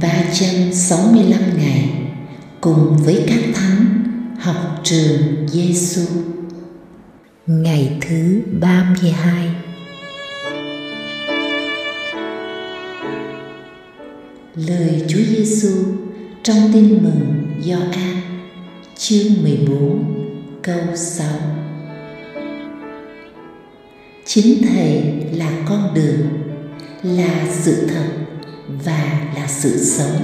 365 ngày cùng với các thánh học trường Giêsu. Ngày thứ 32 Lời Chúa Giêsu trong tin mừng Gioan chương 14 câu 6 Chính Thầy là con đường, là sự thật và là sự sống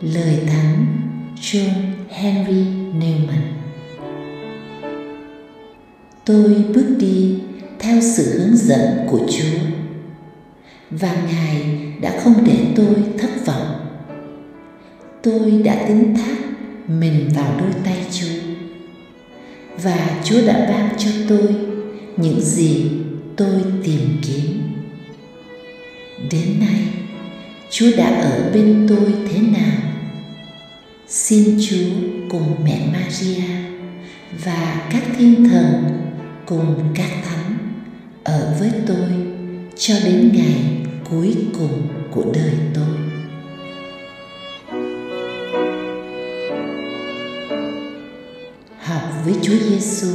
lời thánh John Henry Newman tôi bước đi theo sự hướng dẫn của Chúa, và Ngài đã không để tôi thất vọng. Tôi đã tín thác mình vào đôi tay Chúa, và Chúa đã ban cho tôi những gì tôi tìm kiếm. Đến nay, chúa đã ở bên tôi thế nào? Xin chúa cùng mẹ maria và các thiên thần cùng các thánh ở với tôi cho đến ngày cuối cùng của đời tôi. Học với Chúa Giêsu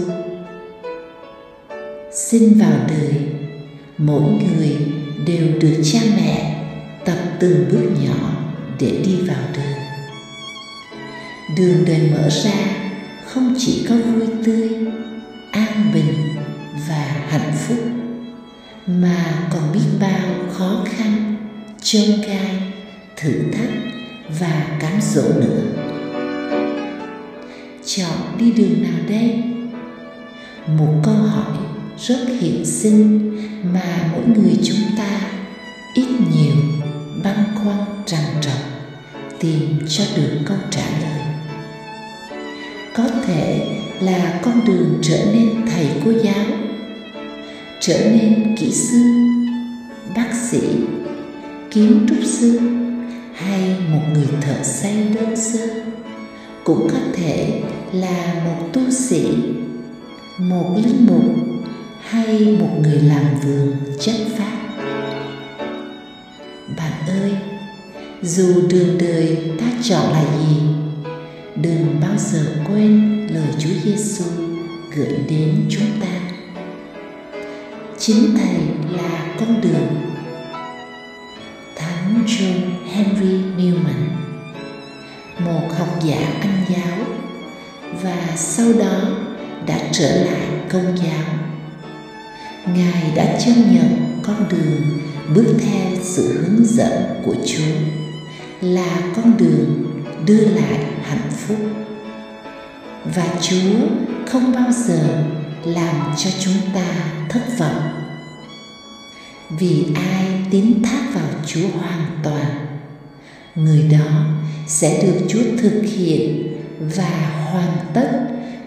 sinh vào đời, mỗi người đều được cha mẹ tập từng bước nhỏ để đi vào đời. Đường đời mở ra không chỉ có vui tươi, an bình và hạnh phúc, mà còn biết bao khó khăn, chông gai, thử thách và cám dỗ nữa. Chọn đi đường nào đây? Một câu hỏi rất hiện sinh mà mỗi người chúng ta ít nhiều băn khoăn trằn trọc tìm cho được câu trả lời. Có thể là con đường trở nên thầy cô giáo, trở nên kỹ sư, bác sĩ, kiến trúc sư hay một người thợ xây đơn sơ cũng có thể là một tu sĩ, một linh mục hay một người làm vườn chất phát bạn ơi, dù đường đời ta chọn là gì, đừng bao giờ quên lời Chúa Giêsu gửi đến chúng ta. Chính thầy là con đường. Thánh John Henry Newman, một học giả Anh giáo, và sau đó đã trở lại công giáo ngài đã chấp nhận con đường bước theo sự hướng dẫn của chúa, là con đường đưa lại hạnh phúc. Và chúa không bao giờ làm cho chúng ta thất vọng. Vì ai tín thác vào chúa hoàn toàn, người đó sẽ được chúa thực hiện và hoàn tất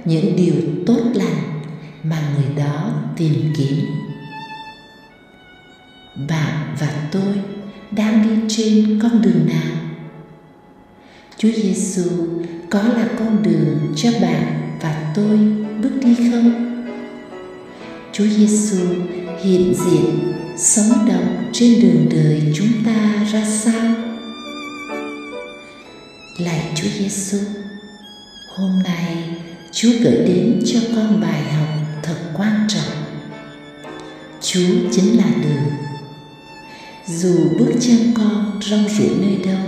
những điều tốt lành mà người đó tìm kiếm. Bạn và tôi đang đi trên con đường nào? Chúa giêsu có là con đường cho bạn và tôi bước đi không? Chúa giêsu hiện diện sống động trên đường đời chúng ta ra sao? Lạy chúa giêsu, hôm nay chúa gửi đến cho con bài học quan trọng. Chúa chính là đường dù bước chân con rong ruổi nơi đâu,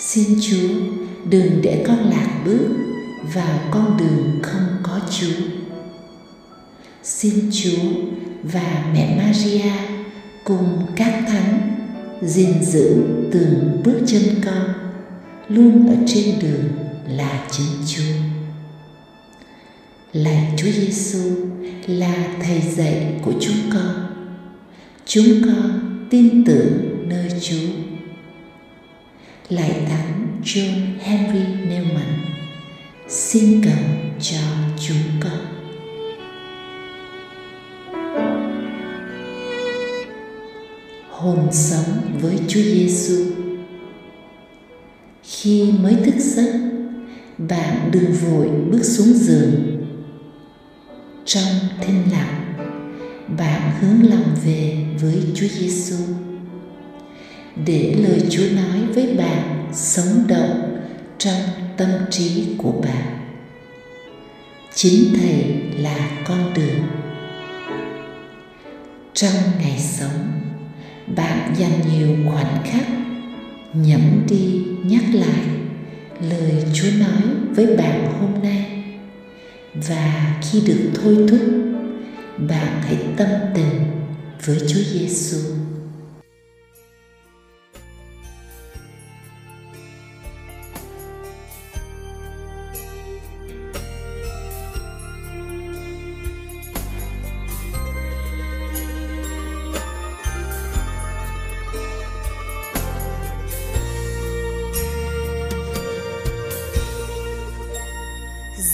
xin chúa đừng để con lạc bước vào con đường không có chúa xin chúa và mẹ maria cùng các thánh gìn giữ từng bước chân con luôn ở trên đường là chính chúa lạy Chúa Giêsu là thầy dạy của chúng con. Chúng con tin tưởng nơi Chúa. Lạy Thánh John Henry Newman, xin cầu cho chúng con. Hồn sống với Chúa Giêsu. Khi mới thức giấc, bạn đừng vội bước xuống giường trong thinh lặng bạn hướng lòng về với Chúa Giêsu để lời Chúa nói với bạn sống động trong tâm trí của bạn. Chính Thầy là con đường. Trong ngày sống, bạn dành nhiều khoảnh khắc nhẩm đi nhắc lại lời Chúa nói với bạn hôm nay và khi được thôi thúc bạn hãy tâm tình với Chúa Giêsu.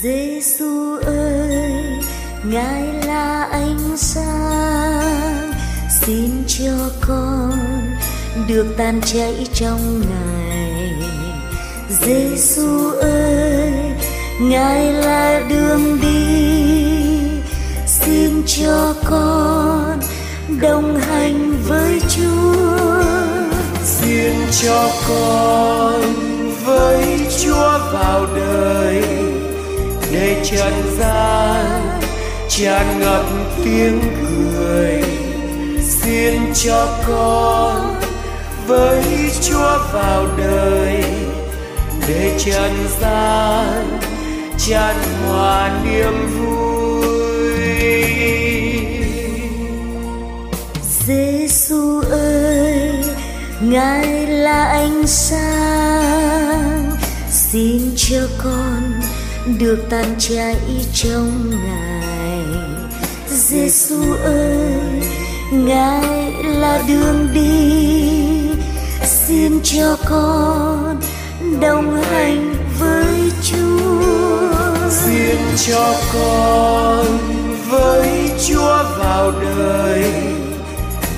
Giêsu Ngài là ánh sáng, xin cho con được tan chảy trong Ngài. Giêsu ơi, Ngài là đường đi, xin cho con đồng hành với Chúa. Xin cho con với Chúa vào đời để trần gian tràn ngập tiếng cười. Xin cho con với chúa vào đời để trần gian tràn hòa niềm vui. Giêsu ơi, Ngài là ánh sáng, xin cho con được tan chảy trong ngài Giêsu ơi, ngài là đường đi. Xin cho con đồng hành với chúa. Xin cho con với chúa vào đời.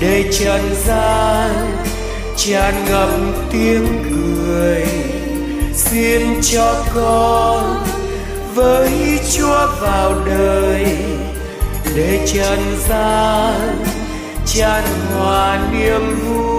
Để trần gian, tràn ngập tiếng cười. Xin cho con với Chúa vào đời để trần gian tràn hòa niềm vui.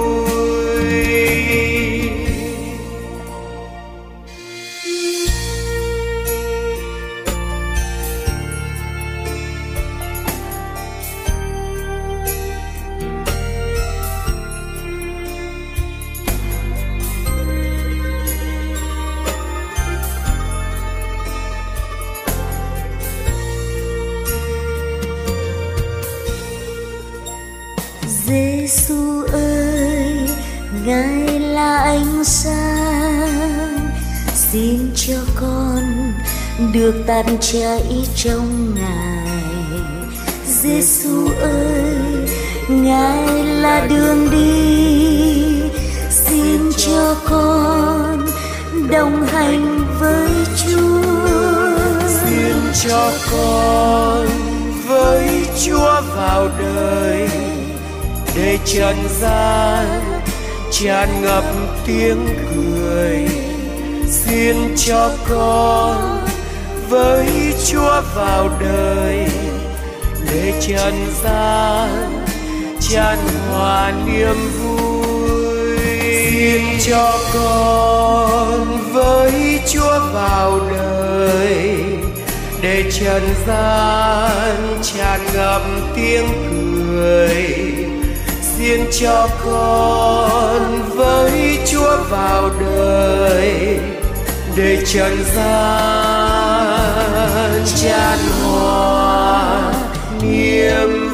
Giêsu ơi, Ngài là ánh sáng, xin cho con được tan chảy trong Ngài. Giêsu ơi, Ngài là đường đi, xin cho con đồng hành với Chúa. Xin cho con với Chúa vào đời để trần gian, tràn ngập tiếng cười. Xin cho con với chúa vào đời. Để trần gian, tràn hòa niềm vui. Xin cho con với chúa vào đời. Để trần gian, tràn ngập tiếng cười thiên cho con với chúa vào đời để trần gian chan hòa niềm